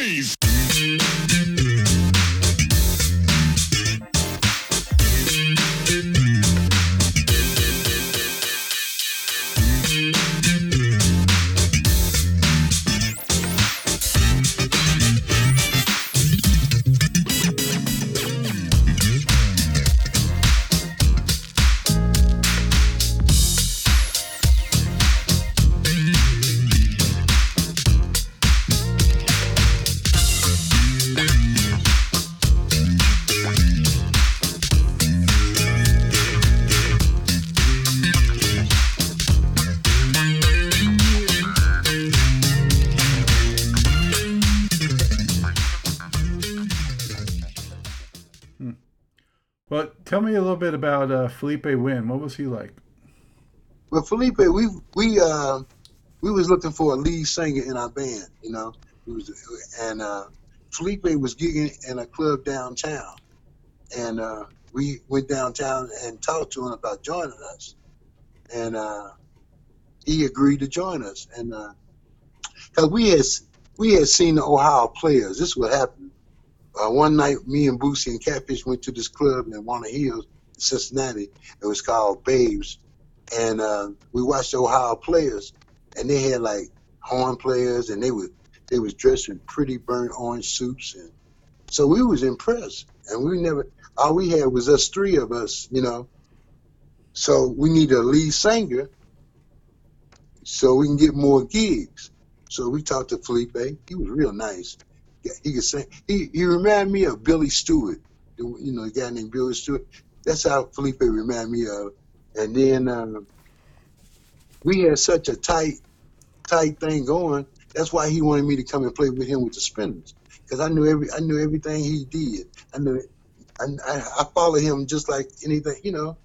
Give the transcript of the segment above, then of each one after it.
Blaze. A little bit about uh, Philippé Wynne. What was he like? Well, Philippé, we we uh, we was looking for a lead singer in our band, you know. Was, and uh, Philippé was gigging in a club downtown, and uh, we went downtown and talked to him about joining us, and uh, he agreed to join us, and because we had we had seen the Ohio players. This is what happened. Uh, one night, me and Boosie and Catfish went to this club in Walnut Hills, Cincinnati. It was called Babes, and uh, we watched Ohio players, and they had like horn players, and they were they was dressed in pretty burnt orange suits, and so we was impressed. And we never all we had was us three of us, you know. So we needed a lead singer, so we can get more gigs. So we talked to Philippé. He was real nice. He could sing. He he reminded me of Billy Stewart. You know, the guy named Billy Stewart. That's how Philippé reminded me of. And then um, we had such a tight, tight thing going. That's why he wanted me to come and play with him with the Spinners, because I knew every I knew everything he did. I knew, I, I followed him just like anything, you know.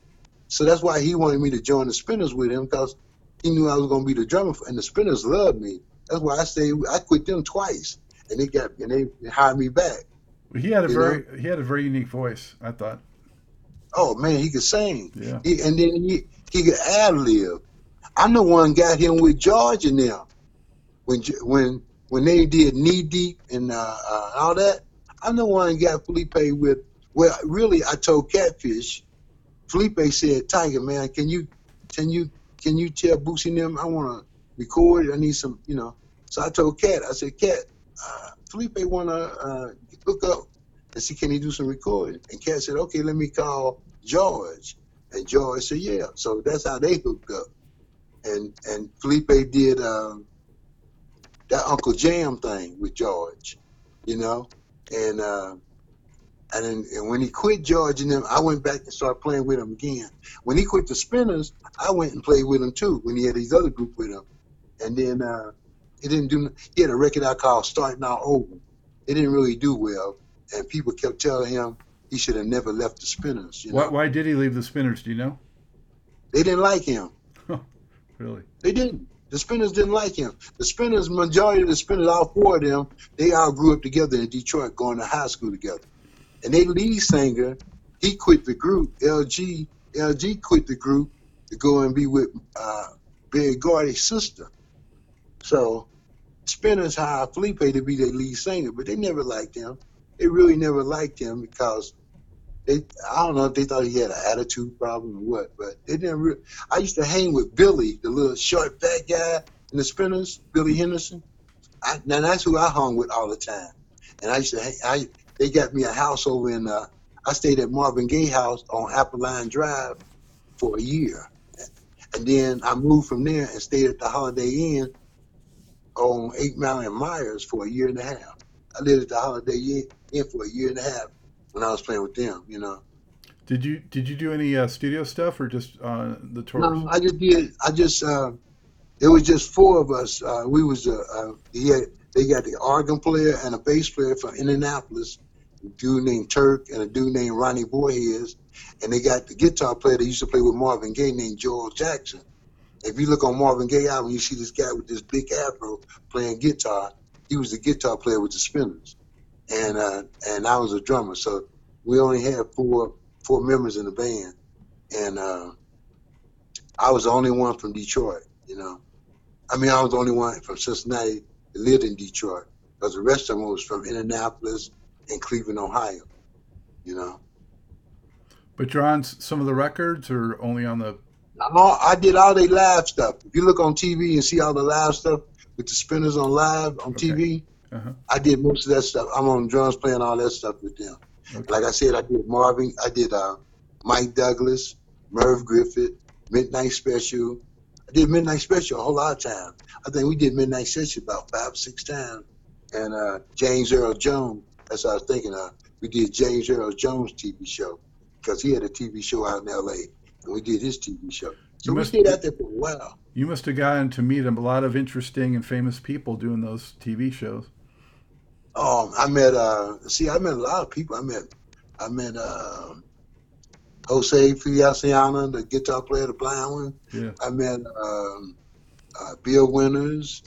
So that's why he wanted me to join the Spinners with him, because he knew I was going to be the drummer, and the Spinners loved me. That's why I say I quit them twice, and they got and they hired me back. He had a very he had a very unique voice. I thought. Oh man, he could sing. Yeah. He, and then he he could ad lib. I'm the one got him with George and them when when when they did knee deep and uh, uh, all that. I'm the one got Philippé with. Well, really, I told Catfish. Philippé said, "Tiger man, can you can you can you tell Boosie and them I want to record? I need some, you know." So I told Cat, I said, "Cat, uh, Philippé want to uh, hook up and see can he do some recording?" And Cat said, "Okay, let me call George." And George said, "Yeah." So that's how they hooked up. And and Philippé did um, that Uncle Jam thing with George, you know, and uh, and then and when he quit George and them, I went back and started playing with him again. When he quit the Spinners, I went and played with him too. When he had these other group with him, and then uh, it didn't do. He had a record out called Starting Out Over. It didn't really do well, and people kept telling him he should have never left the Spinners. You know, Why, why did he leave the Spinners? Do you know? they didn't like him. Really? They didn't. The Spinners didn't like him. The Spinners, majority of the Spinners, all four of them, they all grew up together in Detroit, going to high school together. And their lead singer, he quit the group. LG, LG quit the group to go and be with uh, Berry Gordy's sister. So Spinners hired Philippé to be their lead singer, but they never liked him. They really never liked him because they I don't know if they thought he had an attitude problem or what, but they didn't. really I used to hang with Billy, the little short fat guy in the Spinners, Billy Henderson. I, now that's who I hung with all the time, and I used to. Hang, I they got me a house over in. Uh, I stayed at Marvin Gaye House on Apple Drive for a year, and then I moved from there and stayed at the Holiday Inn on Eight Mile and Myers for a year and a half. I lived at the Holiday Inn for a year and a half when I was playing with them. You know. Did you did you do any uh, studio stuff or just uh, the tours? No, I just did. I just. Uh, it was just four of us. Uh, we was. Uh, uh, he had, they got the organ player and a bass player from Indianapolis, a dude named Turk and a dude named Ronnie Voorhees, and they got the guitar player that used to play with Marvin Gaye named Joel Jackson. If you look on Marvin Gaye album, you see this guy with this big afro playing guitar. He was the guitar player with the Spinners, and uh, and I was a drummer. So we only had four four members in the band, and uh, I was the only one from Detroit. You know, I mean, I was the only one from Cincinnati that lived in Detroit. because the rest of them was from Indianapolis and Cleveland, Ohio. You know. But you're on some of the records, or only on the? All, I did all their live stuff. If you look on TV and see all the live stuff with the spinners on live on Okay. TV, Uh-huh. I did most of that stuff. I'm on drums playing all that stuff with them. Okay. Like I said, I did Marvin, I did uh, Mike Douglas, Merv Griffith, Midnight Special. I did Midnight Special a whole lot of times. I think we did Midnight Special about five, or six times. And uh, James Earl Jones, that's what I was thinking of. We did James Earl Jones TV show because he had a TV show out in L.A. and we did his TV show. So You we must- stayed out there for a while. You must have gotten to meet a lot of interesting and famous people doing those TV shows. Um, I met uh see I met a lot of people. I met I met uh Jose Feliciano, the guitar player, the blind one. Yeah. I met um, uh, Bill Winters.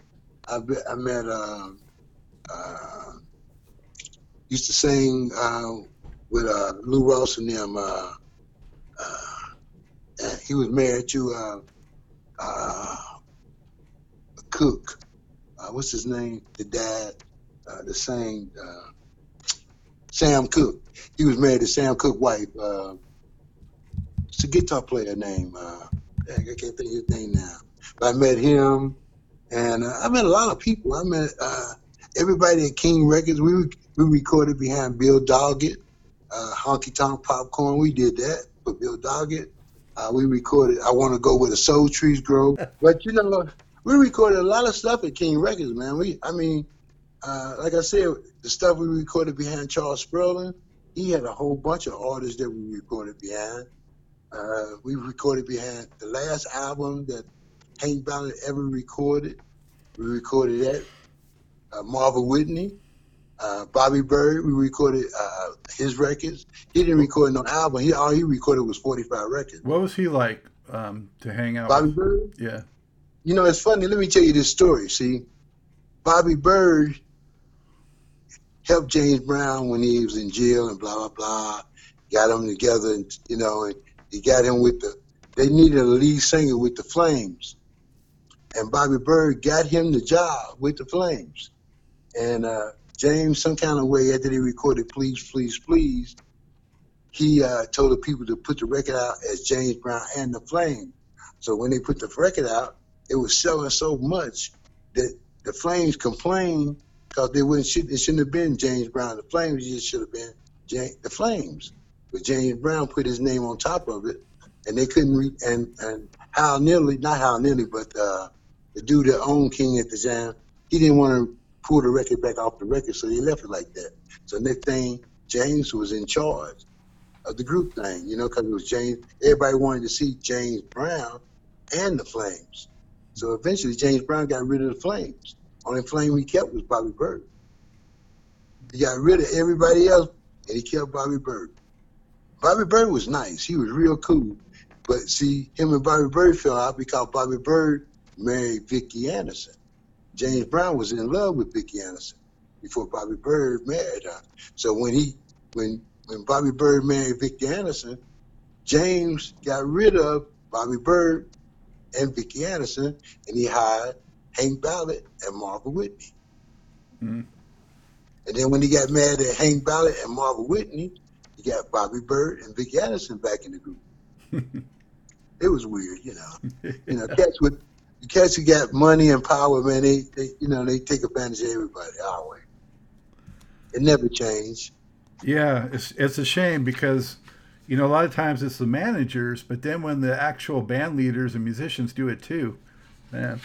I, be- I met um uh, used to sing uh, with uh, Lou Rawls and them. Uh, he was married to uh, uh, Cooke. Uh, what's his name? The dad, uh, the same uh, Sam Cooke. He was married to Sam Cooke's wife. It's a guitar player name. I can't think of his name now. But I met him, and I met a lot of people. I met everybody at King Records. We we recorded behind Bill Doggett, Honky Tonk Popcorn. We did that for Bill Doggett. Uh, we recorded I Want to Go Where the Soul Trees Grow. But you know, we recorded a lot of stuff at King Records, man. We, I mean, uh, like I said, the stuff we recorded behind Charles Spurling, he had a whole bunch of artists that we recorded behind. Uh, we recorded behind the last album that Hank Ballard ever recorded. We recorded that. Uh, Marvin Whitney, uh, Bobby Byrd. We recorded uh, his records. He didn't record no album. He all he recorded was 45 records. What was he like um, to hang out Bobby with? Byrd. Yeah. You know, it's funny. Let me tell you this story. See, Bobby Byrd helped James Brown when he was in jail and blah blah blah. Got him together, and you know, and he got him with the. They needed a lead singer with the Flames, and Bobby Byrd got him the job with the Flames. And uh, James, some kind of way after they recorded "Please, Please, Please," he uh, told the people to put the record out as James Brown and the Flames. So when they put the record out, it was selling so much that the Flames complained because they wouldn't should, it shouldn't have been James Brown. The Flames it should have been the Flames. But James Brown put his name on top of it, and they couldn't. Re- and and Hal Neely, not Hal Neely, but uh, the dude that owned King at the time, he didn't want to pull the record back off the record, so they left it like that. So next thing, James was in charge of the group thing, you know, because it was James. Everybody wanted to see James Brown and the Flames. So eventually, James Brown got rid of the Flames. Only flame he kept was Bobby Byrd. He got rid of everybody else, and he kept Bobby Byrd. Bobby Byrd was nice. He was real cool. But see, him and Bobby Byrd fell out because Bobby Byrd married Vicki Anderson. James Brown was in love with Vicki Anderson before Bobby Byrd married her. So when he when when Bobby Byrd married Vicki Anderson, James got rid of Bobby Byrd and Vicki Anderson, and he hired Hank Ballard and Marvin Whitney. Mhm. And then when he got mad at Hank Ballard and Marvin Whitney, he got Bobby Byrd and Vicki Anderson back in the group. It was weird, you know. You know, cats with the cats who got money and power, man, they, they you know, they take advantage of everybody our way. It never changed. Yeah, it's it's a shame because you know a lot of times it's the managers, but then when the actual band leaders and musicians do it too, man.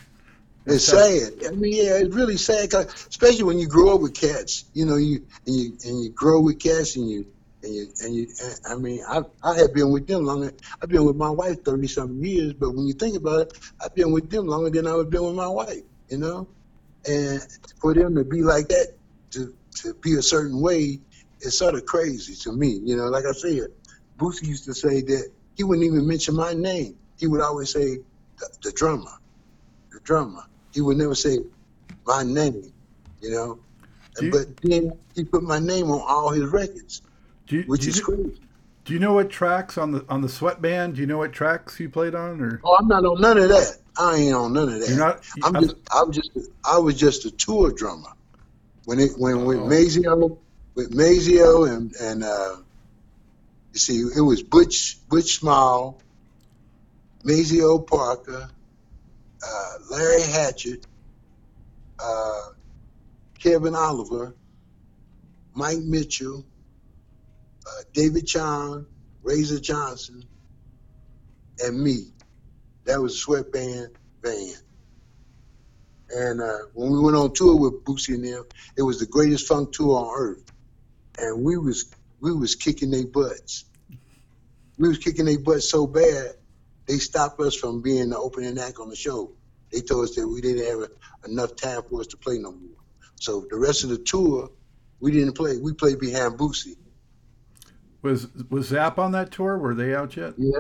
It's tough. sad. I mean, yeah, it's really sad, 'cause- especially when you grow up with cats. You know, you and you and you grow with cats, and you and you and you. And, I mean, I I have been with them longer. I've been with my wife thirty something years, but when you think about it, I've been with them longer than I've been with my wife. You know, and for them to be like that, to to be a certain way, is sort of crazy to me. You know, like I said, Boosie used to say that he wouldn't even mention my name. He would always say the, the drummer, the drummer. He would never say my name, you know. You- but then he put my name on all his records, you, which do, is you, do you know what tracks on the on the Sweat Band? Do you know what tracks you played on, or Oh, I'm not on none of that. I ain't on none of that. you're not? I'm I'm- just, I'm just, I was just a tour drummer. when it when with Oh. Maceo with Maceo and and uh, you see it was Butch Butch Small, Maceo Parker, uh, Larry Hatchett, uh, Kevin Oliver, Mike Mitchell, uh, David Chong, Razor Johnson, and me. That was a sweat band band. And uh, when we went on tour with Boosie and them, it was the greatest funk tour on earth. And we was we was kicking their butts. We was kicking their butts so bad, they stopped us from being the opening act on the show. They told us that we didn't have enough time for us to play no more. So the rest of the tour, we didn't play. We played behind Boosie. Was was Zap on that tour? Were they out yet? Yeah.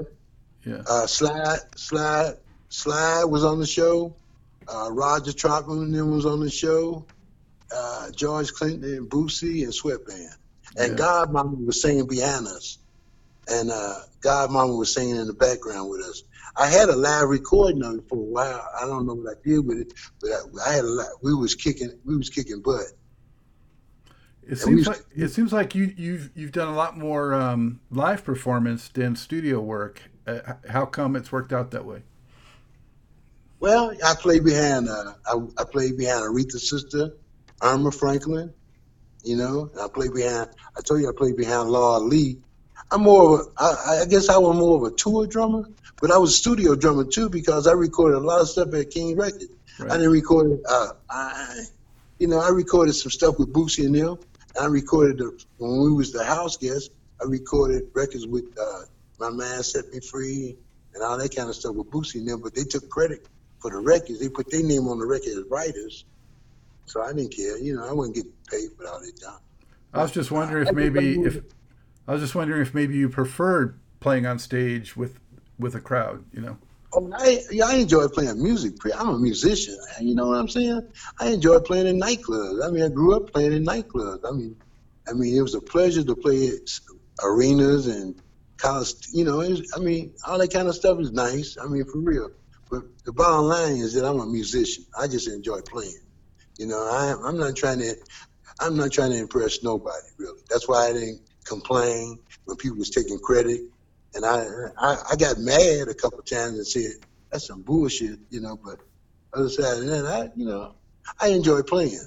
Yeah. Uh, Slide, Slide, Slide was on the show. Uh, Roger Troutman and them was on the show. Uh, George Clinton and Boosie and Sweatband. And Yeah. Godmama was singing behind us. And uh, Godmama was singing in the background with us. I had a live recording of it for a while. I don't know what I did with it, but I, I had a lot. We was kicking, we was kicking butt. It seems like it seems like you you've you've done a lot more um, live performance than studio work. Uh, how come it's worked out that way? Well, I played behind. Uh, I, I played behind Aretha's sister, Erma Franklin. You know, and I played behind. I told you I played behind Laura Lee. I'm more of a. I, I guess I was more of a tour drummer, but I was a studio drummer too because I recorded a lot of stuff at King Records. I didn't record. Uh, I, you know, I recorded some stuff with Boosie and them. I recorded the, when we was the house guests. I recorded records with uh, my man set me free and all that kind of stuff with Boosie and them. But they took credit for the records. They put their name on the record as writers. So I didn't care. You know, I wasn't getting paid for all that time. I was just wondering if maybe if I was just wondering if maybe you preferred playing on stage with with a crowd. You know. Oh, I, yeah, I enjoy playing music. I'm a musician. You know what I'm saying? I enjoy playing in nightclubs. I mean, I grew up playing in nightclubs. I mean, I mean, it was a pleasure to play arenas and college. You know, was, I mean, all that kind of stuff is nice. I mean, for real. But the bottom line is that I'm a musician. I just enjoy playing. You know, I, I'm not trying to. I'm not trying to impress nobody, really. That's why I didn't complain when people was taking credit. And I, I, I got mad a couple times and said, that's some bullshit, you know, but other side of that, I, you know, I enjoy playing.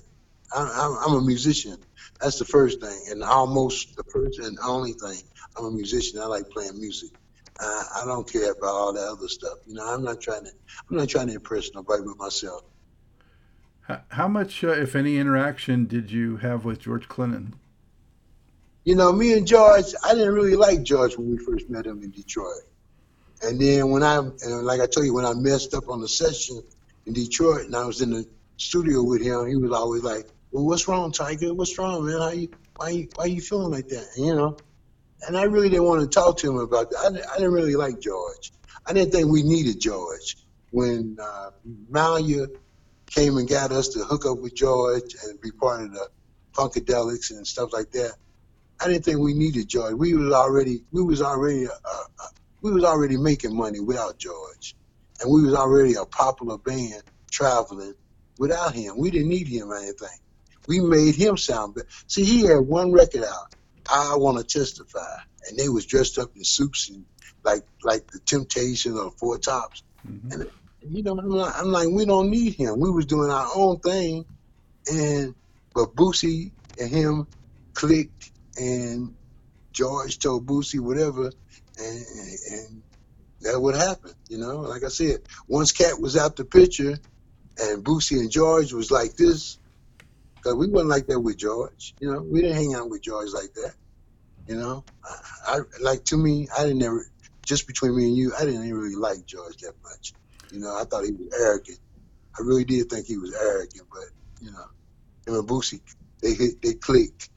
I, I'm, I'm a musician. That's the first thing. And almost the first and only thing. I'm a musician. I like playing music. I, I don't care about all that other stuff. You know, I'm not trying to, I'm not trying to impress nobody but myself. How, how much, uh, if any, interaction did you have with George Clinton? You know, me and George, I didn't really like George when we first met him in Detroit. And then when I, like I told you, when I messed up on the session in Detroit and I was in the studio with him, he was always like, "Well, what's wrong, Tiger? What's wrong, man? How you, why you, why you feeling like that?" You know, and I really didn't want to talk to him about that. I, didn't- I didn't really like George. I didn't think we needed George. When uh, Mallia came and got us to hook up with George and be part of the Funkadelics and stuff like that, I didn't think we needed George. We was already we was already uh, uh, we was already making money without George, and we was already a popular band traveling without him. We didn't need him or anything. We made him sound better. See, he had one record out, I Want to Testify, and they was dressed up in suits and like like the Temptations or Four Tops. Mhm. And you know, I'm like, I'm like, we don't need him. We was doing our own thing, and but Boosie and him clicked, and George told Boosie whatever, and and that would happen. You know, like I said, once Cat was out the picture, and Boosie and George was like this, because we wasn't like that with George. You know, we didn't hang out with George like that. You know, I, I like to me, I didn't ever. Just between me and you, I didn't really like George that much. You know, I thought he was arrogant. I really did think he was arrogant, but you know, him and Boosie, they hit, they clicked,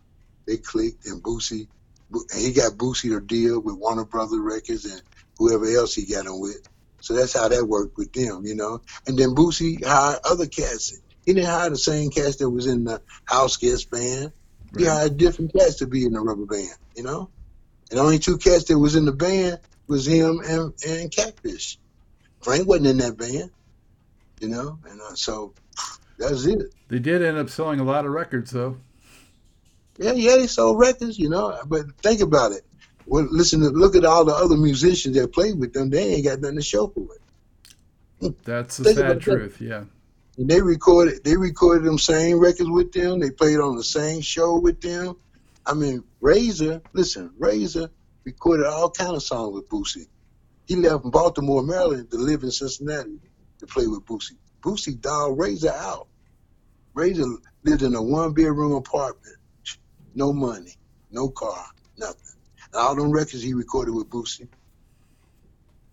they clicked, and Boosie, and he got Boosie to deal with Warner Brother Records and whoever else he got him with. So that's how that worked with them, you know. And then Boosie hired other cats. He didn't hire the same cats that was in the House Guest band. He Right. hired different cats to be in the rubber band, you know. And only two cats that was in the band was him and, and Catfish. Frank wasn't in that band, you know. And uh, so That's it. They did end up selling a lot of records, though. Yeah, yeah, they sold records, you know. But think about it. Well, listen, to, look at all the other musicians that played with them. They ain't got nothing to show for it. That's the sad about that. truth. Yeah. And they recorded, they recorded them same records with them. They played on the same show with them. I mean, Razor, listen, Razor recorded all kind of songs with Boosie. He left Baltimore, Maryland, to live in Cincinnati to play with Boosie. Boosie dogged Razor out. Razor lived in a one bedroom apartment, no money, no car, nothing. And all them records he recorded with Boosie.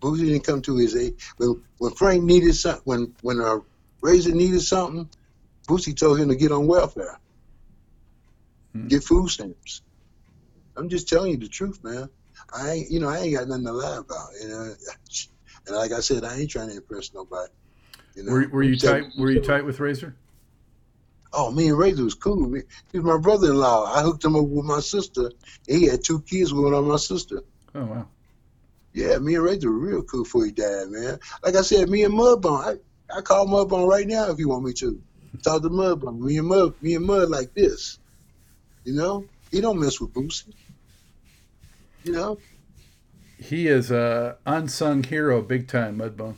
Boosie didn't come to his aid. When, when Frank needed something, when when uh, Razor needed something, Boosie told him to get on welfare, Hmm. get food stamps. I'm just telling you the truth, man. I ain't, you know, I ain't got nothing to lie about. You know, and like I said, I ain't trying to impress nobody. You know, Were, were you tight? Were you tight with Razor? Oh, me and Razor was cool. Me- He was my brother-in-law. I hooked him up with my sister. He had two kids with my sister. Oh wow. Yeah, me and Razor were real cool before he died, man. Like I said, me and Mudbone, I, I call Mudbone right now if you want me to. Talk to Mudbone. Me and Mud, me and Mud like this. You know, he don't mess with Boosie. You know, He is a unsung hero, big time, Mudbone.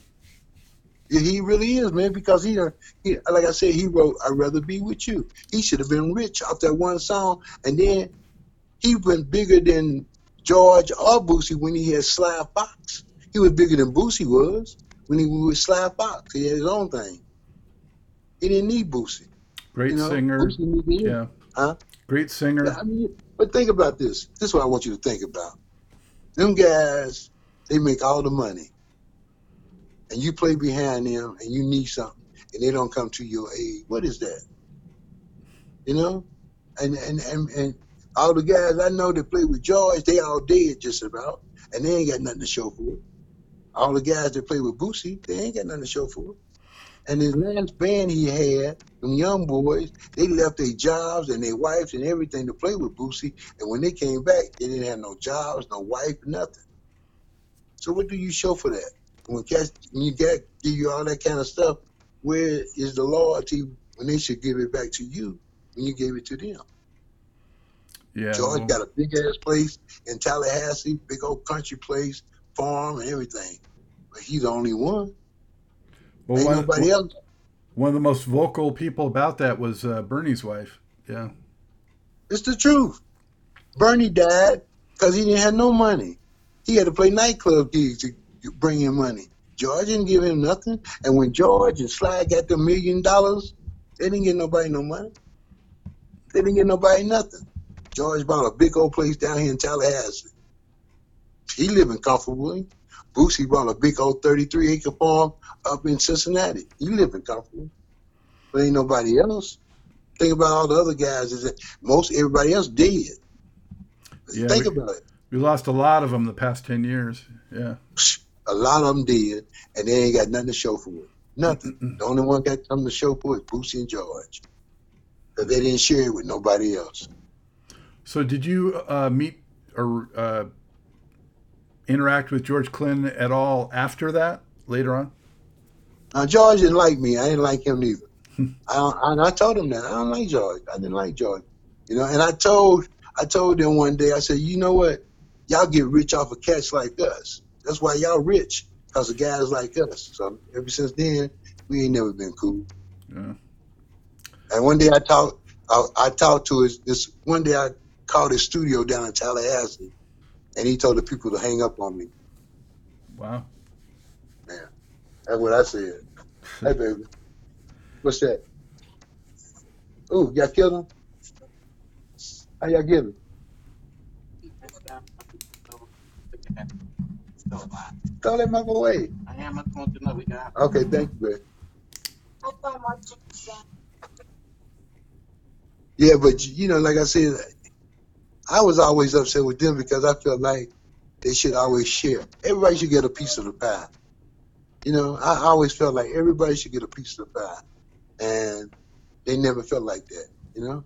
He really is, man. Because he, he, like I said, he wrote "I'd Rather Be with You." He should have been rich off that one song, and then he went bigger than George or Boosie when he had Sly Fox. He was bigger than Boosie was when he was with Sly Fox. He had his own thing. He didn't need Boosie. Great You know, singer. Boosie. Yeah. Huh? Great singer. I mean, but think about this. This is what I want you to think about. Them guys, they make all the money. And you play behind them and you need something and they don't come to your aid. What is that? You know? And and, and, and all the guys I know that play with George, they all dead just about. And they ain't got nothing to show for it. All the guys that play with Boosie, they ain't got nothing to show for it. And his last band he had, them young boys, they left their jobs and their wives and everything to play with Boosie. And when they came back, they didn't have no jobs, no wife, nothing. So what do you show for that? When cats, when you get give you all that kind of stuff, where is the loyalty when they should give it back to you when you gave it to them? Yeah. George well, got a big ass place in Tallahassee, big old country place, farm and everything. But he's the only one. well, Ain't one, nobody else. one of the most vocal people about that was uh, Bernie's wife. Yeah. It's the truth. Bernie died because he didn't have no money. He had to play nightclub gigs to bring in money. George didn't give him nothing. And when George and Sly got the million dollars, they didn't get nobody no money. They didn't get nobody nothing. George bought a big old place down here in Tallahassee. He living comfortably. Boosie bought a big old 33 acre farm up in Cincinnati. He living comfortable. But ain't nobody else. Think about all the other guys. Is that most everybody else dead. Yeah, Think we- about it. We lost a lot of them the past 10 years. Yeah. A lot of them did, and they ain't got nothing to show for it. Nothing. The only one got something to show for it is Boosie and George. But they didn't share it with nobody else. So, did you uh, meet or uh, interact with George Clinton at all after that, later on? Now George didn't like me. I didn't like him neither. I, don't- and I told him that I don't like George. I didn't like George. You know, and I told I told them one day. I said, you know what? Y'all get rich off of cats like us. That's why y'all rich, cause of guys like us. So ever since then, we ain't never been cool. Yeah. And one day I talked, I, I talked to his, this, one day I called his studio down in Tallahassee and he told the people to hang up on me. Wow. That's what I said. Hey, baby. What's that? Ooh, y'all killed him? How y'all him? Throw that mother away. I am. I just want to know we got. Okay, thank you, baby. Yeah, but you know, like I said, I was always upset with them because I felt like they should always share. Everybody should get a piece of the pie. You know, I always felt like everybody should get a piece of the pie, and they never felt like that. You know,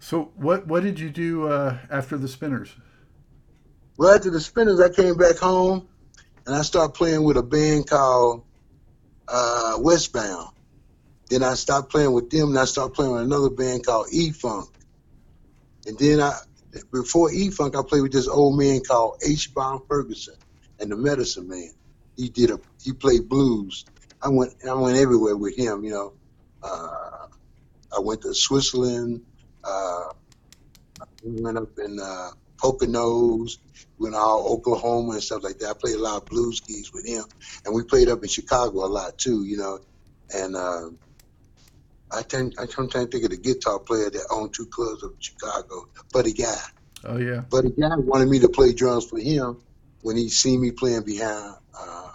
So, what what did you do uh, after the Spinners? Well, after the Spinners, I came back home, and I started playing with a band called uh, Westbound. Then I stopped playing with them, and I started playing with another band called E Funk. And then I, before E Funk, I played with this old man called H. Bomb Ferguson and the Medicine Man. He did a he played blues. I went I went everywhere with him. You know, uh, I went to Switzerland. Uh, we went up in uh, Poconos, went all Oklahoma and stuff like that. I played a lot of blues keys with him, and we played up in Chicago a lot too. You know, and uh, I tend I sometimes think of the guitar player that owned two clubs of Chicago, Buddy Guy. Oh yeah. Buddy Guy wanted me to play drums for him when he seen me playing behind uh,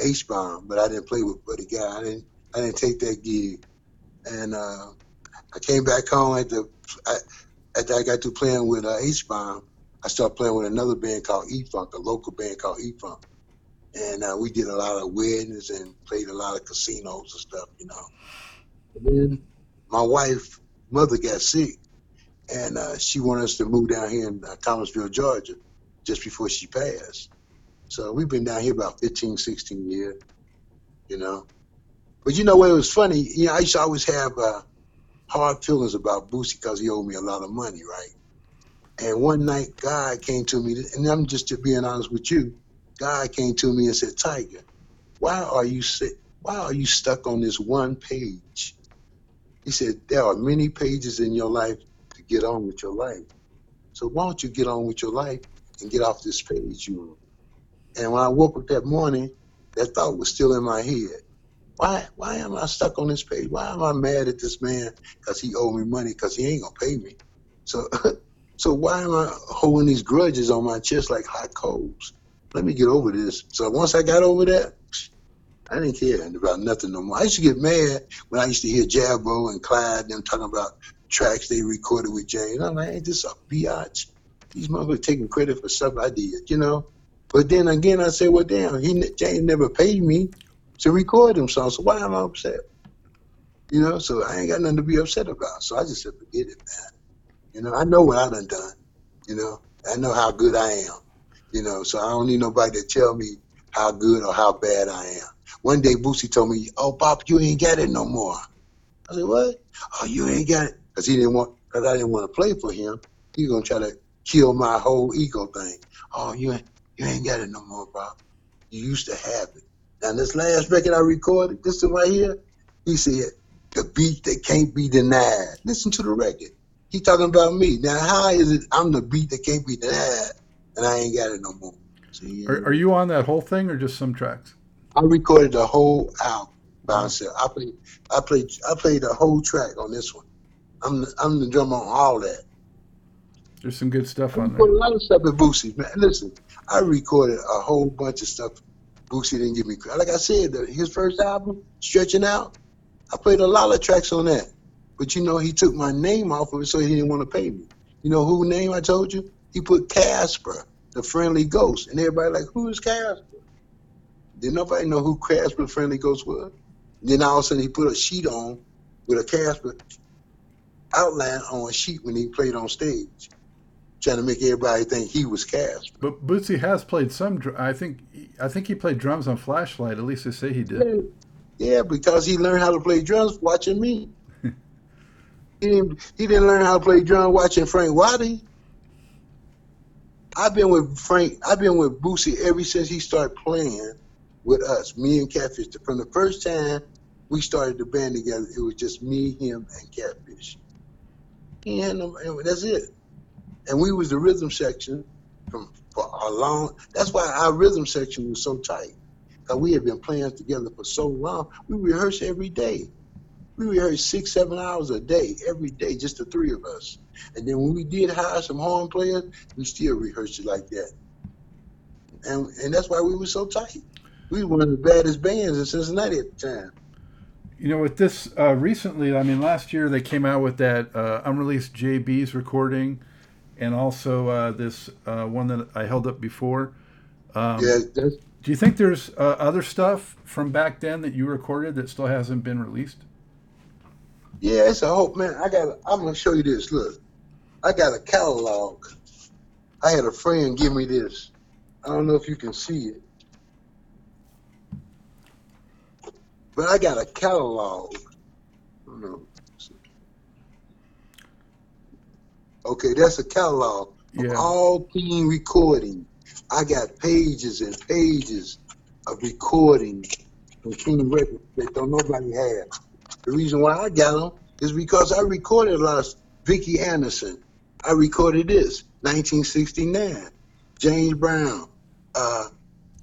H Bomb, but I didn't play with Buddy Guy. I didn't I didn't take that gig, and uh, I came back home at the I, after I got to playing with uh, H Bomb. I started playing with another band called E Funk, a local band called E Funk, and uh, we did a lot of weddings and played a lot of casinos and stuff, you know. And then my wife, mother, got sick, and uh, she wanted us to move down here in uh, Thomasville, Georgia, just before she passed. So we've been down here about 15, 16 years, you know. But you know what? It was funny. You know, I used to always have uh, hard feelings about Boosie because he owed me a lot of money, right? And one night, God came to me, and I'm just being honest with you. God came to me and said, "Tiger, why are you sit? Why are you stuck on this one page?" He said, "There are many pages in your life to get on with your life. So why don't you get on with your life and get off this page you on?" And when I woke up that morning, that thought was still in my head. Why, why am I stuck on this page? Why am I mad at this man because he owed me money because he ain't gonna pay me? So, so why am I holding these grudges on my chest like hot coals? Let me get over this. So once I got over that, I didn't care about nothing no more. I used to get mad when I used to hear Jabo and Clyde them talking about tracks they recorded with Jay. And I'm like, ain't this a biatch? These motherfuckers taking credit for stuff I did, you know? But then again, I say, well, damn, he Jay never paid me to record them songs. So why am I upset? You know, so I ain't got nothing to be upset about. So I just said, forget it, man. You know, I know what I done done. You know, I know how good I am. You know, so I don't need nobody to tell me how good or how bad I am. One day Boosie told me, "Oh, Pop, you ain't got it no more." I said, "What? Oh, you ain't got it?" Because he didn't want, because I didn't want to play for him. He gonna try to kill my whole ego thing. Oh, you ain't, you ain't got it no more, Pop. You used to have it. Now this last record I recorded, this one right here, he said, "The beat that can't be denied." Listen to the record. He talking about me. Now, how is it I'm the beat that can't be denied, and I ain't got it no more? Are, are you on that whole thing or just some tracks? I recorded the whole album by myself. I played, I played, I played the whole track on this one. I'm the, I'm the drummer on all that. There's some good stuff I on there. a lot of stuff at Boosie, man. Listen, I recorded a whole bunch of stuff. Boosie didn't give me credit. Like I said, his first album, Stretching Out, I played a lot of tracks on that. But you know, he took my name off of it, so he didn't want to pay me. You know who name I told you? He put Casper, the friendly ghost, and everybody like, who is Casper? Did nobody know who Casper the friendly ghost was? Then all of a sudden he put a sheet on with a Casper outline on a sheet when he played on stage, trying to make everybody think he was Casper. But Bootsy has played some. I think I think he played drums on Flashlight. At least they say he did. Yeah, because he learned how to play drums watching me. he didn't. He didn't learn how to play drums watching Frank Waddy. I've been with Frank. I've been with Boosie ever since he started playing with us, me and Catfish. From the first time we started the band together, it was just me, him, and Catfish. Had no, um, and that's it. And we was the rhythm section from for a long. That's why our rhythm section was so tight. Cause we had been playing together for so long. We rehearsed every day. We rehearsed six, seven hours a day, every day, just the three of us. And then when we did hire some horn players, we still rehearsed it like that. And and that's why we were so tight. We were one of the baddest bands in Cincinnati at the time. You know, with this uh, recently, I mean, last year they came out with that uh, unreleased JB's recording, and also uh, this uh, one that I held up before. Um, Yeah, Do you think there's uh, other stuff from back then that you recorded that still hasn't been released? yeah, it's a hope, man. I got. I'm gonna show you this. Look, I got a catalog. I had a friend give me this. I don't know if you can see it, but I got a catalog don't know. Okay, that's a catalog of Yeah. all King recording. I got pages and pages of recording from King Records that don't nobody have. The reason why I got them is because I recorded a lot of Vicki Anderson. I recorded this, 1969. James Brown, uh,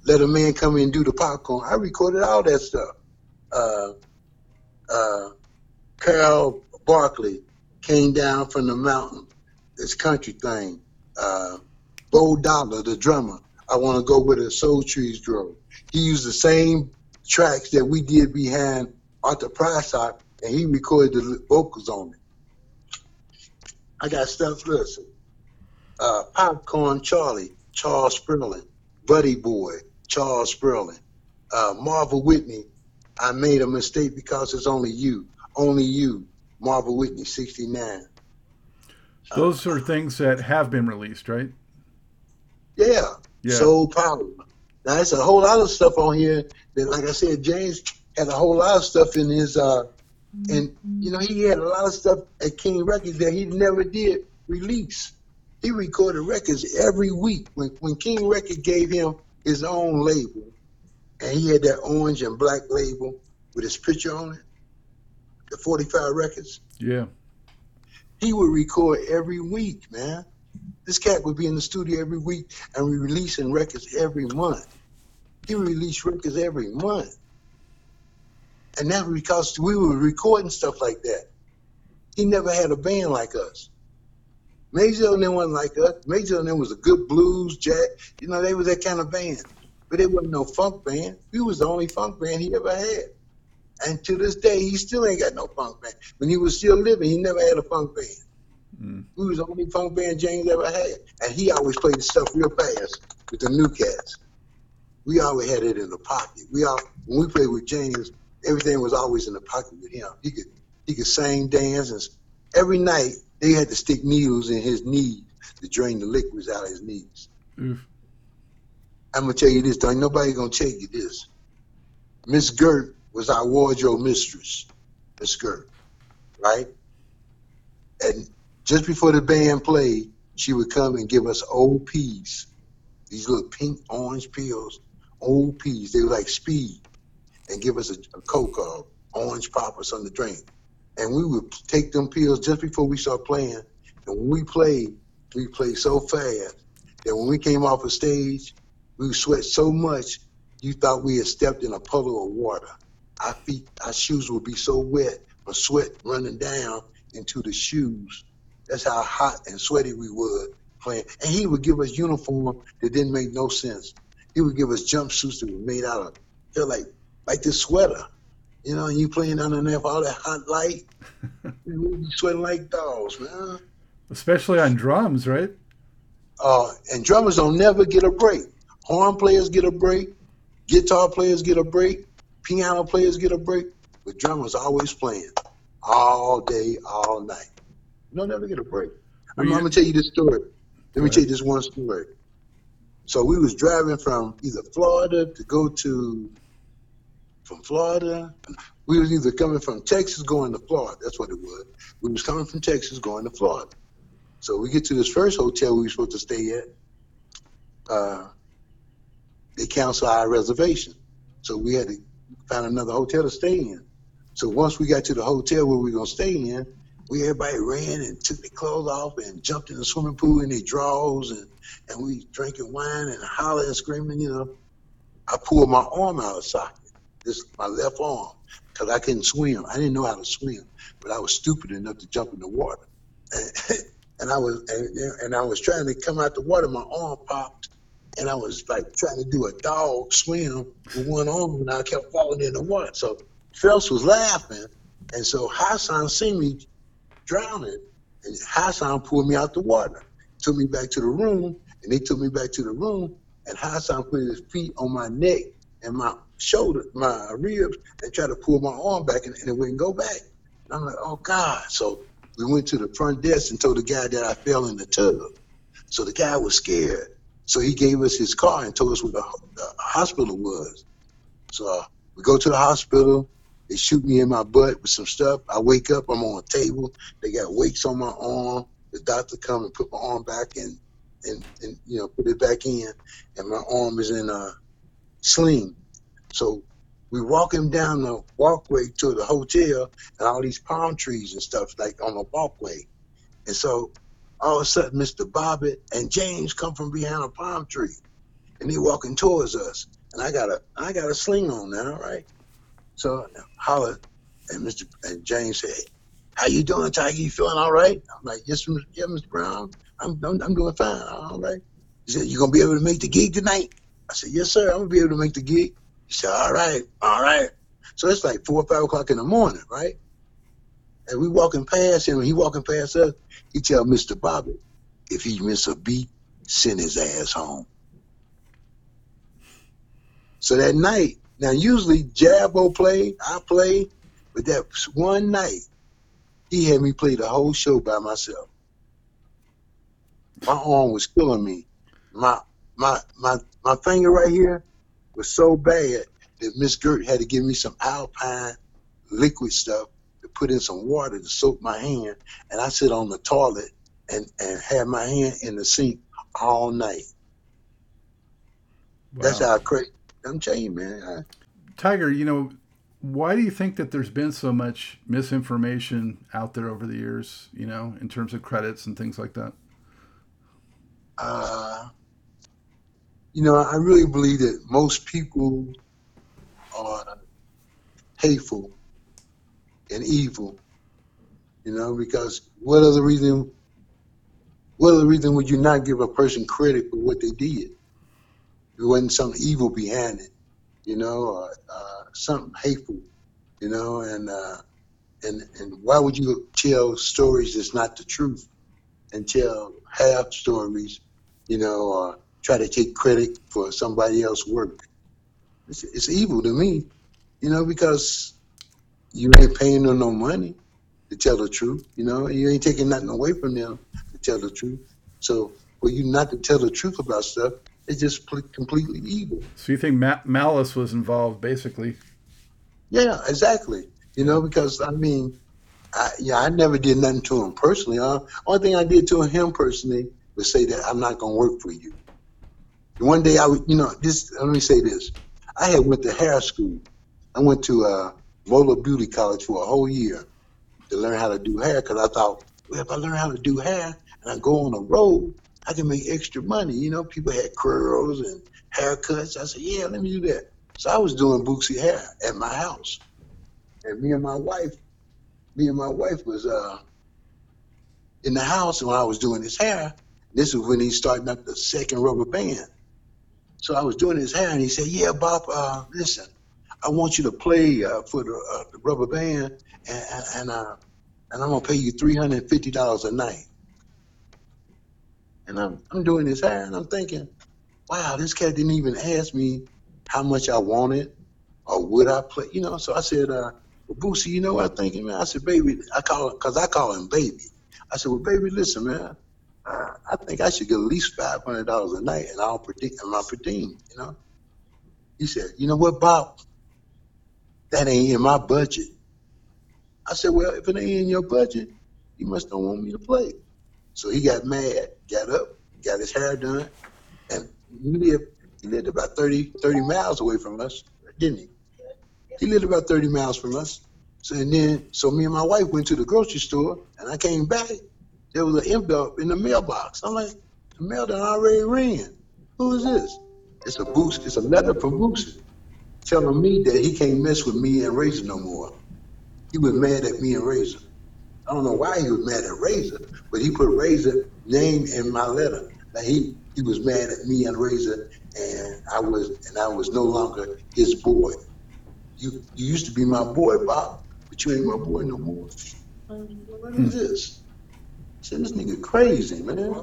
Let a Man Come In and Do the Popcorn. I recorded all that stuff. Uh, uh, Carol Barkley came down from the mountain. This country thing. Uh, Bo Dollar, the drummer. I want to go where the soul trees grow. He used the same tracks that we did behind Arthur Prysock, and he recorded the vocals on it. I got stuff. Listen, uh, Popcorn Charlie, Charles Spurling, Buddy Boy, Charles Spurling, uh, Marvel Whitney. I made a mistake because it's only you, only you, Marvel Whitney, 69. Those are things that have been released, right? Yeah, Yeah. Soul Power. Now, there's a whole lot of stuff on here that, like I said, James had a whole lot of stuff in his, uh, and you know, he had a lot of stuff at King Records that he never did release. He recorded records every week. When when King Record gave him his own label, and he had that orange and black label with his picture on it, the 45 records, Yeah. He would record every week, man. This cat would be in the studio every week and we releasing records every month. He would release records every month. And that was because we were recording stuff like that. He never had a band like us. Major and them wasn't like us. Major and them was a good blues, jack. You know, they was that kind of band. But they wasn't no funk band. We was the only funk band he ever had. And to this day, he still ain't got no funk. When he was still living, he never had a funk band. Mm. We was the only funk band James ever had. And he always played the stuff real fast with the new cats. We always had it in the pocket. We all when we played with James, everything was always in the pocket with him. He could he could sing, dance, and every night they had to stick needles in his knees to drain the liquids out of his knees. Oof. I'm gonna tell you this, don't nobody gonna tell you this. Miss Gert was our wardrobe mistress. Miss Gert, right? And just before the band played, she would come and give us old peas, these little pink orange pills, old peas. They were like speed, and give us a, a Coke or orange pop or something to drink. And we would take them pills just before we start playing. And when we played, we played so fast that when we came off the stage, we sweat so much you thought we had stepped in a puddle of water. Our feet, our shoes would be so wet from sweat running down into the shoes. That's how hot and sweaty we were playing. And he would give us uniform that didn't make no sense. He would give us jumpsuits that were made out of feel like like this sweater. You know, and you playing underneath all that hot light. we would be sweating like dogs, man. Especially on drums, right? Uh, and drummers don't never get a break. Horn players get a break. Guitar players get a break. Piano players get a break. But drummers always playing all day, all night. You don't never get a break. I'm, I'm gonna tell you this story. Let me tell you this one story. So we was driving from either Florida to go to from Florida. We was either coming from Texas going to Florida. That's what it was. We was coming from Texas going to Florida. So we get to this first hotel we were supposed to stay at. Uh, they cancel our reservation. So we had to find another hotel to stay in. So once we got to the hotel where we were gonna stay in, we everybody ran and took their clothes off and jumped in the swimming pool in their drawers and, and we drinking wine and hollering and screaming, you know. I pulled my arm out of socket, this my left arm, because I couldn't swim. I didn't know how to swim, but I was stupid enough to jump in the water. And, and I was and, and I was trying to come out the water, my arm popped, and I was like trying to do a dog swim with one arm, and I kept falling in the water. So Phelps was laughing, and so Hassan seen me drowning, and Hassan pulled me out the water, took me back to the room, and they took me back to the room, and Hassan put his feet on my neck and my shoulder, my ribs, and tried to pull my arm back, and, and it wouldn't go back. And I'm like, oh God! So we went to the front desk and told the guy that I fell in the tub. So the guy was scared. So he gave us his car and told us where the, the hospital was. So uh, we go to the hospital. They shoot me in my butt with some stuff. I wake up, I'm on a table. They got weights on my arm. The doctor come and put my arm back and and, and you know put it back in, and my arm is in a sling. So we walking down the walkway to the hotel, and all these palm trees and stuff like on the walkway. And so all of a sudden, Mr. Bobbitt and James come from behind a palm tree, and they walking towards us. And I got a I got a sling on now, right? So I hollered, and Mr. and James said, "How you doing, Tiger? You feeling all right?" I'm like, "Yes, yeah, Mr. Brown. I'm, I'm I'm doing fine. All right." He said, "You gonna be able to make the gig tonight?" I said, "Yes, sir. I'm gonna be able to make the gig." He said, "All right, all right." So it's like four or five o'clock in the morning, right? And we walking past him, he walking past us. He tell Mr. Bobby, if he miss a beat, send his ass home. So that night, now usually Jabo play, I play, but that one night, he had me play the whole show by myself. My arm was killing me. My my my my finger right here was so bad that Miss Gert had to give me some Alpine liquid stuff to put in some water to soak my hand, and I sit on the toilet and and have my hand in the sink all night. Wow. That's how crazy. I'm telling you, man. I, Tiger, you know, why do you think that there's been so much misinformation out there over the years, you know, in terms of credits and things like that? uh, you know, I really believe that most people are hateful and evil. You know, because what other reason? What other reason would you not give a person credit for what they did? There wasn't some evil behind it, you know, or uh, something hateful, you know, and uh, and and why would you tell stories that's not the truth and tell half stories, you know, or try to take credit for somebody else's work? It's, it's evil to me, you know, because you ain't paying them no money to tell the truth, you know, and you ain't taking nothing away from them to tell the truth. So for you not to tell the truth about stuff, it's just pl- completely evil. So you think Ma- malice was involved, basically? Yeah, exactly. You know, because I mean, I, yeah, I never did nothing to him personally. Uh, only thing I did to him personally was say that I'm not gonna work for you. One day I would, you know, this. Let me say this. I had went to hair school. I went to uh, Mola Beauty College for a whole year to learn how to do hair because I thought, well, if I learn how to do hair and I go on the road, I can make extra money. You know, people had curls and haircuts. I said, yeah, let me do that. So I was doing Bootsy hair at my house, and me and my wife, me and my wife was uh, in the house when I was doing his hair. This was when he starting up the second rubber band. So I was doing his hair, and he said, "Yeah, Bob, uh, listen, I want you to play uh, for the, uh, the rubber band, and and, and, uh, and I'm gonna pay you three hundred and fifty dollars a night." And I'm I'm doing his hair, and I'm thinking, "Wow, this cat didn't even ask me how much I wanted or would I play." You know, so I said, uh, "Well, Boosie, you know what I'm thinking, man?" I said, "Baby, I call him because I call him baby." I said, "Well, baby, listen, man." Uh, I think I should get at least five hundred dollars a night, and I'll predict, and I'll predict, you know. He said, "You know what, Bob? That ain't in my budget." I said, "Well, if it ain't in your budget, you must don't want me to play." So he got mad, got up, got his hair done, and he lived he lived about 30, 30 miles away from us, didn't he? He lived about thirty miles from us. So and then, so me and my wife went to the grocery store, and I came back. There was an envelope in the mailbox. I'm like, the mail done already ran. Who is this? It's a boost. It's a letter from Boosie telling me that he can't mess with me and Razor no more. He was mad at me and Razor. I don't know why he was mad at Razor, but he put Razor name in my letter. That he he was mad at me and Razor, and I was and I was no longer his boy. You you used to be my boy, Bob, but you ain't my boy no more. What is this? Said, this nigga crazy, man.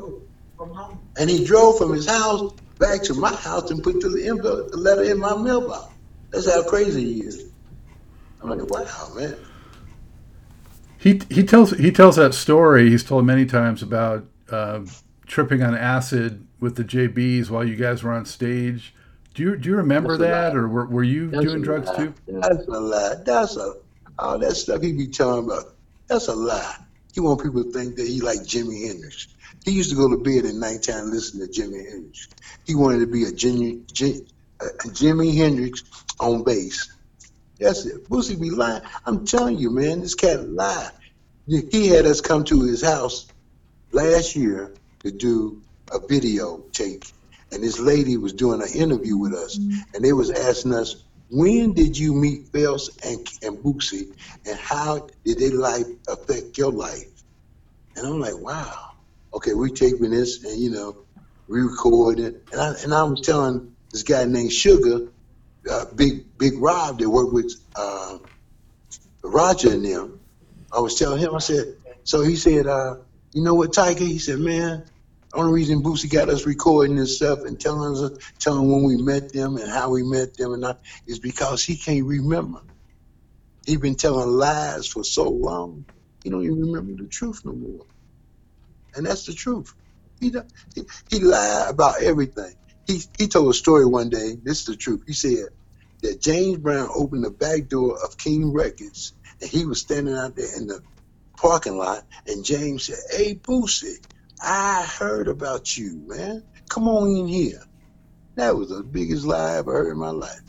And he drove from his house back to my house and put the envelope, the letter in my mailbox. That's how crazy he is. I'm like, wow, man. He he tells he tells that story. He's told many times about uh, tripping on acid with the JBs while you guys were on stage Do you do you remember That's that, or were, were you That's doing drugs too? That's a lie. That's a all that stuff he be talking about. That's a lie. He want people to think that he like Jimi Hendrix. He used to go to bed at nighttime listening to Jimi Hendrix. He wanted to be a, Jimi, Jimi Hendrix on bass. That's it. Boosie be lying. I'm telling you, man, this cat lie. He had us come to his house last year to do a video take, and this lady was doing an interview with us, mm-hmm. and they was asking us, when did you meet Phelps and, and Boosie, and how did their life affect your life? And I'm like, wow. Okay, we're taping this, and you know, we recording, and I and I was telling this guy named Sugar, uh, Big Big Rob, that worked with uh, Roger and them. I was telling him, I said, so he said, uh, you know what, Tiger? He said, man, the only reason Boosie got us recording this stuff and telling us, telling when we met them and how we met them and not, is because he can't remember. He been telling lies for so long, he don't even remember the truth no more. And that's the truth. He he, he lied about everything. He he told a story one day. This is the truth. He said that James Brown opened the back door of King Records and he was standing out there in the parking lot, and James said, "Hey, Boosie, I heard about you, man. Come on in here." That was the biggest lie I ever heard in my life.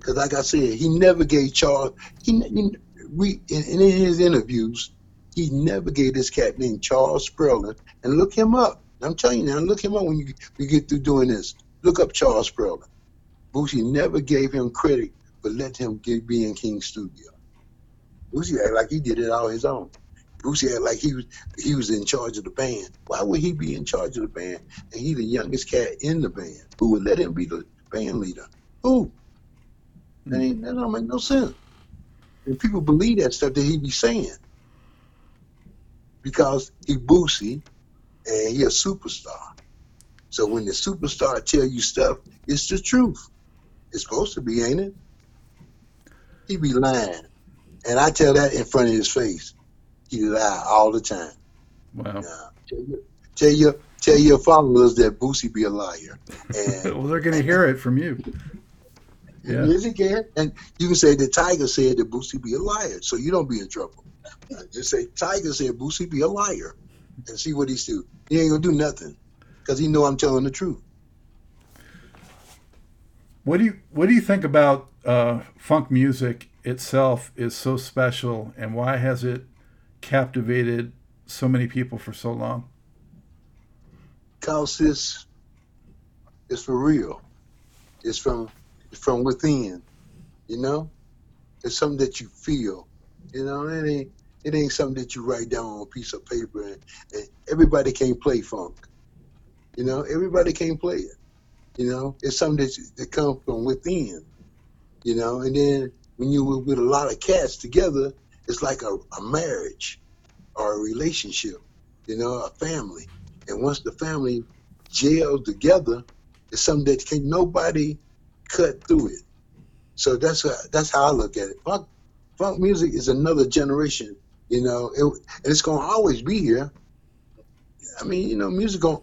Because, like I said, he never gave Charles. He, he we in, in his interviews, he never gave this cat named Charles Spurling. And look him up. I'm telling you now, look him up when you, we get through doing this. Look up Charles Spurling. Boosie never gave him credit for letting him get, be in King's studio. Boosie act like he did it all his own. Boosie act like he was he was in charge of the band. Why would he be in charge of the band? And he the youngest cat in the band. Who would let him be the band leader? Who? That, ain't, that don't make no sense. And people believe that stuff that he be saying because he Boosie and he a superstar. So when the superstar tell you stuff, it's the truth. It's supposed to be, ain't it? He be lying. And I tell that in front of his face. He lie all the time. Wow. Now, tell, your, tell your tell your followers that Boosie be a liar. And well, they're going to hear it from you. Yeah. yes, he can. And you can say the Tiger said that Boosie be a liar, so you don't be in trouble. Just say Tiger said Boosie be a liar, and see what he's do. He ain't gonna do nothing because he know I'm telling the truth. What do you What do you think about uh, funk music itself is so special, and why has it captivated so many people for so long? Cause it's it's for real. It's from it's from within. You know, it's something that you feel. You know, it ain't it ain't something that you write down on a piece of paper. And, and everybody can't play funk. You know, everybody can't play it. You know, it's something that, that comes from within. You know, and then when you were with a lot of cats together, it's like a, a marriage or a relationship. You know, a family. And once the family gels together, it's something that can nobody cut through it. So that's how, that's how I look at it. Funk, funk music is another generation. You know, it, it's gonna always be here. I mean, you know, music on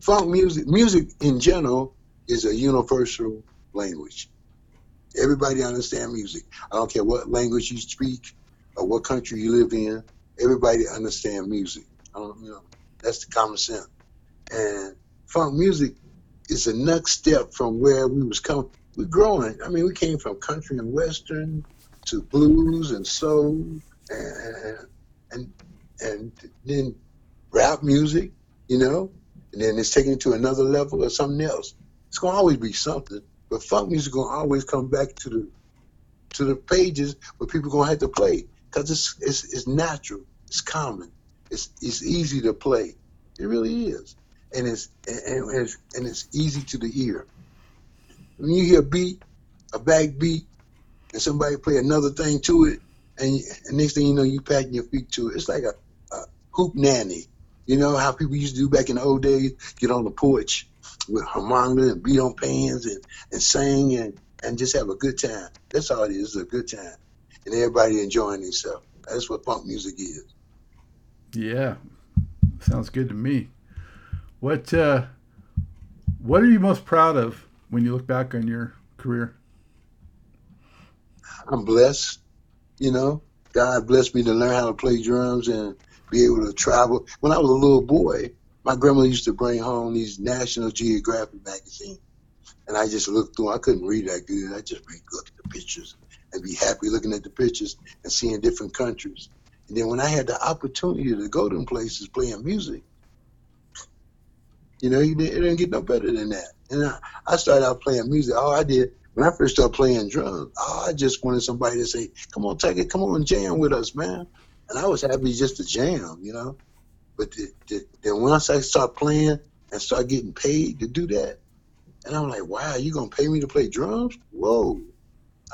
funk music, music in general is a universal language. Everybody understand music. I don't care what language you speak or what country you live in. Everybody understand music. I don't, you know, that's the common sense. And funk music is the next step from where we was coming. We're growing. I mean, we came from country and western to blues and soul and and and then rap music, you know, and then it's taken to another level or something else. It's gonna always be something, but funk music gonna always come back to the to the pages where people gonna have to play because it's, it's it's natural, it's common, it's it's easy to play. It really is, and it's and, and it's and it's easy to the ear. When you hear a beat, a back beat, and somebody play another thing to it, and, and next thing you know, you're patting your feet to it. It's like a, a hoop nanny. You know how people used to do back in the old days? Get on the porch with harmonica and beat on pans and, and sing and, and just have a good time. That's all it is, a good time. And everybody enjoying themselves. That's what funk music is. Yeah, sounds good to me. What uh, What are you most proud of when you look back on your career? I'm blessed. You know, God blessed me to learn how to play drums and be able to travel. When I was a little boy, my grandma used to bring home these National Geographic magazines, and I just looked through. I couldn't read that good. I just read look at the pictures and be happy looking at the pictures and seeing different countries. And then when I had the opportunity to go to places playing music, you know, it didn't get no better than that. And I, I started out playing music. All I did when I first started playing drums, oh, I just wanted somebody to say, "Come on, take it, come on and jam with us, man." And I was happy just to jam, you know. But the, the, then once I start playing and start getting paid to do that, and I'm like, "Wow, you gonna pay me to play drums?" Whoa!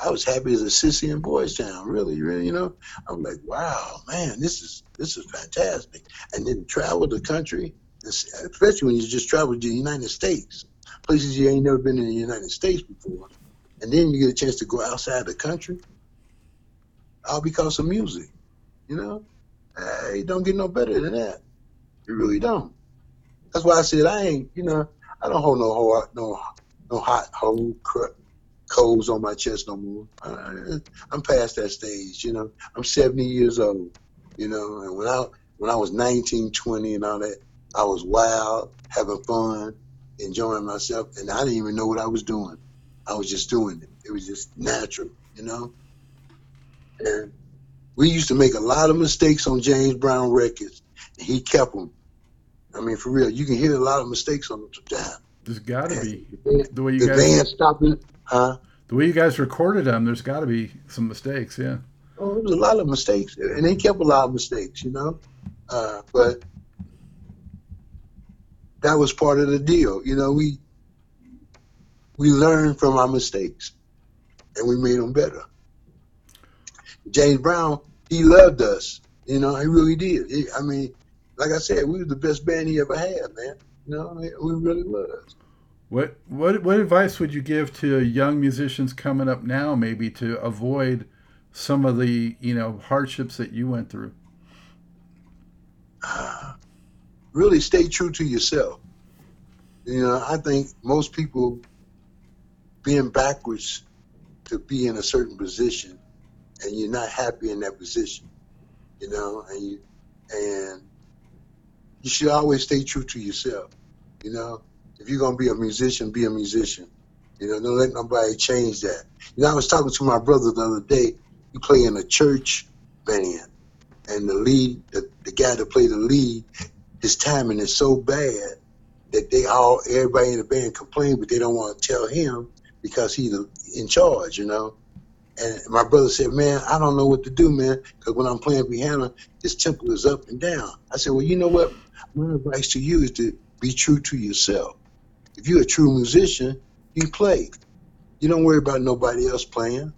I was happy as a sissy in Boys Town, really, really, you know. I'm like, "Wow, man, this is this is fantastic!" And then travel the country, especially when you just travel to the United States, places you ain't never been in the United States before and then you get a chance to go outside the country, all because of music. You know, eh, it don't get no better than that. You really don't. That's why I said I ain't. You know, I don't hold no hot, no no hot hole coals on my chest no more. I, I'm past that stage. You know, I'm 70 years old. You know, and when I when I was 19, 20, and all that, I was wild, having fun, enjoying myself, and I didn't even know what I was doing. I was just doing it. It was just natural, you know. And we used to make a lot of mistakes on James Brown records, and he kept them. I mean, for real, you can hear a lot of mistakes on them. There's got to be the, way you the guys band stopped it, huh? The way you guys recorded them, there's got to be some mistakes, yeah. Oh, there was a lot of mistakes, and they kept a lot of mistakes, you know. Uh, but that was part of the deal, you know. We we learned from our mistakes and we made them better. James Brown, he loved us. You know, he really did. He, I mean, like I said, we were the best band he ever had, man. You know, we really was. What what what advice would you give to young musicians coming up now, maybe to avoid some of the you know hardships that you went through? Uh, really, stay true to yourself. You know, I think most people being backwards to be in a certain position and you're not happy in that position, you know, and you and you should always stay true to yourself, you know. If you're gonna be a musician, be a musician. You know, don't let nobody change that. You know, I was talking to my brother the other day. He play in a church band, and the lead, the, the guy that played the lead, his timing is so bad that they all, everybody in the band complain, but they don't want to tell him because he's in charge, you know. And my brother said, "Man, I don't know what to do, man, because when I'm playing piano, his tempo is up and down." I said, "Well, you know what? My advice to you is to be true to yourself. If you're a true musician, you play. You don't worry about nobody else playing.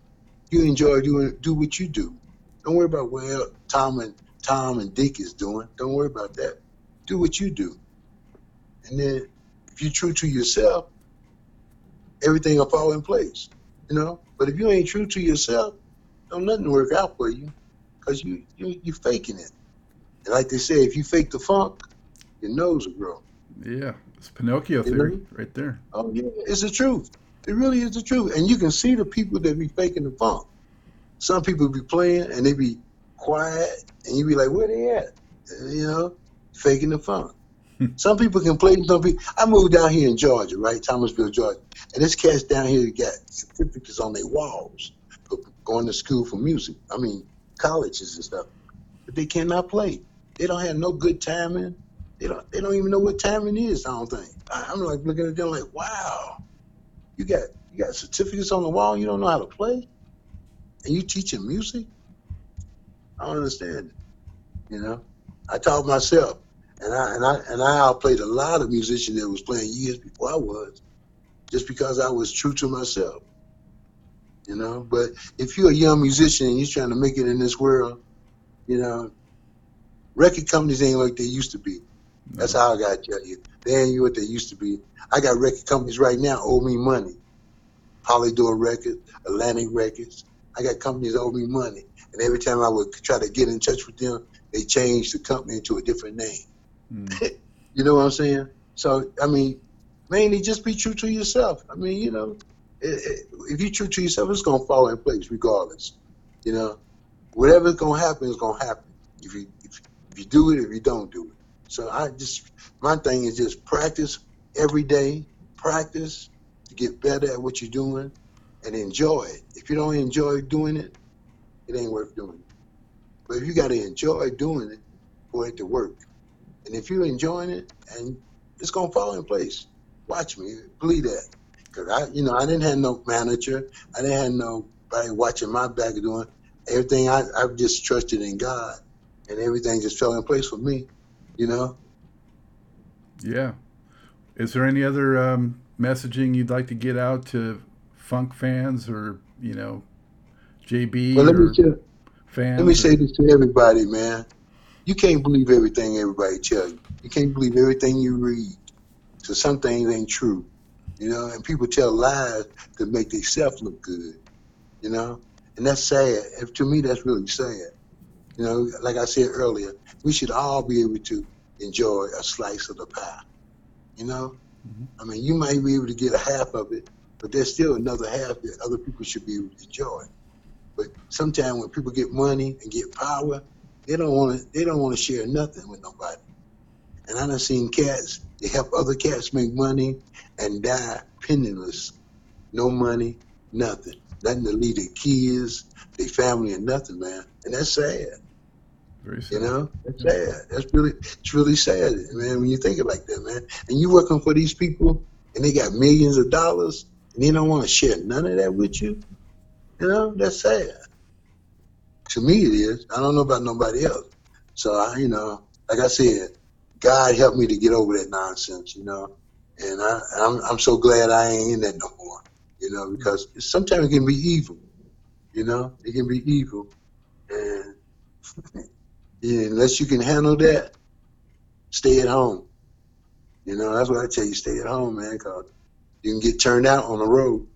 You enjoy doing do what you do. Don't worry about what Tom and Tom and Dick is doing. Don't worry about that. Do what you do. And then if you're true to yourself, everything will fall in place, you know. But if you ain't true to yourself, don't nothing work out for you, cause you you you faking it. And like they say, if you fake the funk, your nose will grow. Yeah, it's Pinocchio you theory know? right there. Oh yeah, it's the truth. It really is the truth, and you can see the people that be faking the funk. Some people be playing and they be quiet, and you be like, where they at? You know, faking the funk. Some people can play. Some people. I moved down here in Georgia, right, Thomasville, Georgia, and this cats down here got certificates on their walls going to school for music. I mean, colleges and stuff, but they cannot play. They don't have no good timing. They don't. They don't even know what timing is. I don't think. I'm like looking at them like, wow, you got you got certificates on the wall. You don't know how to play, and you teaching music. I don't understand. You know, I taught myself. And I and I and I outplayed a lot of musicians that was playing years before I was, just because I was true to myself. You know, but if you're a young musician and you're trying to make it in this world, you know, record companies ain't like they used to be. That's how I gotta tell you. They ain't what they used to be. I got record companies right now owe me money. Polydor Records, Atlantic Records. I got companies owe me money. And every time I would try to get in touch with them, they changed the company to a different name. Mm. you know what I'm saying? So I mean, mainly just be true to yourself. I mean, you know, it, it, if you're true to yourself, it's gonna fall in place regardless. You know, whatever's gonna happen is gonna happen. If you if, if you do it, if you don't do it. So I just my thing is just practice every day. Practice to get better at what you're doing, and enjoy it. If you don't enjoy doing it, it ain't worth doing. But if you got to enjoy doing it for it to work, and if you're enjoying it, and it's gonna fall in place. Watch me, believe that. Cause I, you know, I didn't have no manager. I didn't have nobody watching my back doing everything. I, I just trusted in God, and everything just fell in place for me. You know. Yeah. Is there any other um, messaging you'd like to get out to funk fans or you know, JB Well, let or me fans? let me or- say this to everybody, man. You can't believe everything everybody tell you. You can't believe everything you read. So some things ain't true, you know. And people tell lies to make themselves look good, you know. And that's sad. And to me, that's really sad. You know, like I said earlier, we should all be able to enjoy a slice of the pie. You know, Mhm. I mean, you might be able to get a half of it, but there's still another half that other people should be able to enjoy. But sometimes when people get money and get power, they don't want to. They don't want to share nothing with nobody. And I done seen cats. They help other cats make money and die penniless, no money, nothing, nothing to leave their kids, their family, and nothing, man. And that's sad. Very You know, that's sad. That's really, it's really sad, man. When you think it like that, man. And you working for these people, and they got millions of dollars, and they don't want to share none of that with you. You know, that's sad. To me, it is. I don't know about nobody else. So I, you know, like I said, God helped me to get over that nonsense. You know, and I, I'm, I'm so glad I ain't in that no more. You know, because sometimes it can be evil. You know, it can be evil, and yeah, unless you can handle that, stay at home. You know, that's what I tell you. Stay at home, man, because you can get turned out on the road.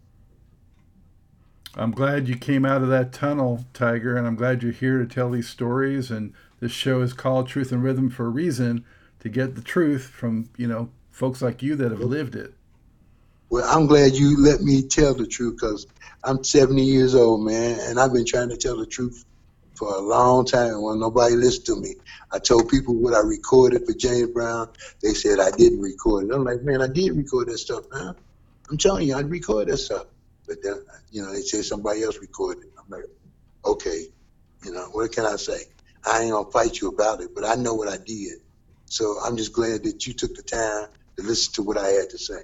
I'm glad you came out of that tunnel, Tiger, and I'm glad you're here to tell these stories. And this show is called Truth in Rhythm for a reason to get the truth from, you know, folks like you that have lived it. Well, I'm glad you let me tell the truth because I'm 70 years old, man, and I've been trying to tell the truth for a long time. When nobody listened to me, I told people what I recorded for James Brown. They said I didn't record it. I'm like, man, I did record that stuff, man. I'm telling you, I record that stuff. But then, you know, they said somebody else recorded it. I'm like, okay, you know, what can I say? I ain't gonna fight you about it, but I know what I did. So I'm just glad that you took the time to listen to what I had to say.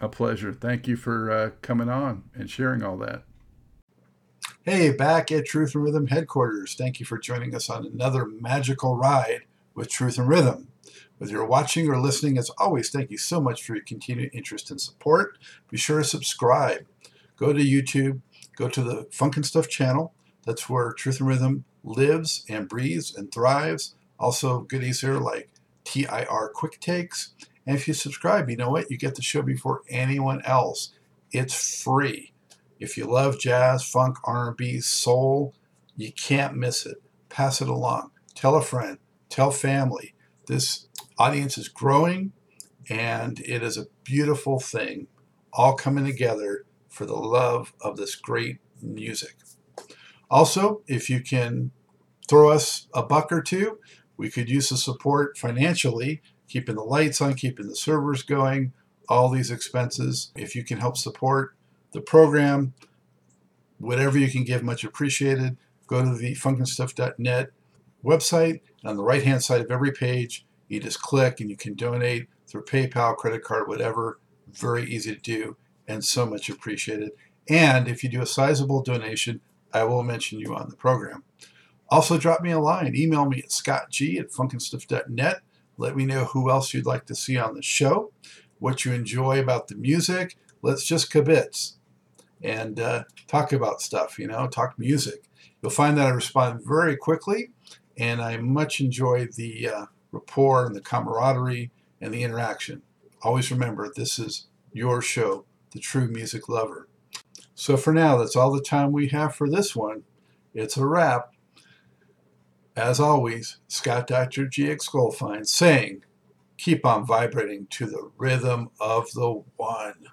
A pleasure. Thank you for uh, coming on and sharing all that. Hey, back at Truth in Rhythm headquarters. Thank you for joining us on another magical ride with Truth in Rhythm. Whether you're watching or listening, as always, thank you so much for your continued interest and support. Be sure to subscribe. Go to YouTube, go to the Funk and Stuff channel. That's where Truth in Rhythm lives and breathes and thrives. Also, goodies here like TIR Quick Takes. And if you subscribe, you know what? You get the show before anyone else. It's free. If you love jazz, funk, R&B, soul, you can't miss it. Pass it along. Tell a friend. Tell family. This audience is growing, and it is a beautiful thing, all coming together for the love of this great music. Also, if you can throw us a buck or two, we could use the support financially, keeping the lights on, keeping the servers going, all these expenses. If you can help support the program, whatever you can give, much appreciated. Go to the funkandstuff.net website, and on the right hand side of every page, you just click and you can donate through PayPal, credit card, whatever. Very easy to do and so much appreciated. And if you do a sizable donation, I will mention you on the program. Also, drop me a line. Email me at scottg at funkandstuff.net. Let me know who else you'd like to see on the show, what you enjoy about the music. Let's just kibitz and uh, talk about stuff, you know, talk music. You'll find that I respond very quickly, and I much enjoy the uh, rapport and the camaraderie and the interaction. Always remember, this is your show, The True Music Lover. So for now, that's all the time we have for this one. It's a wrap. As always, Scott Dr. GX Goldfine saying, keep on vibrating to the rhythm of the one.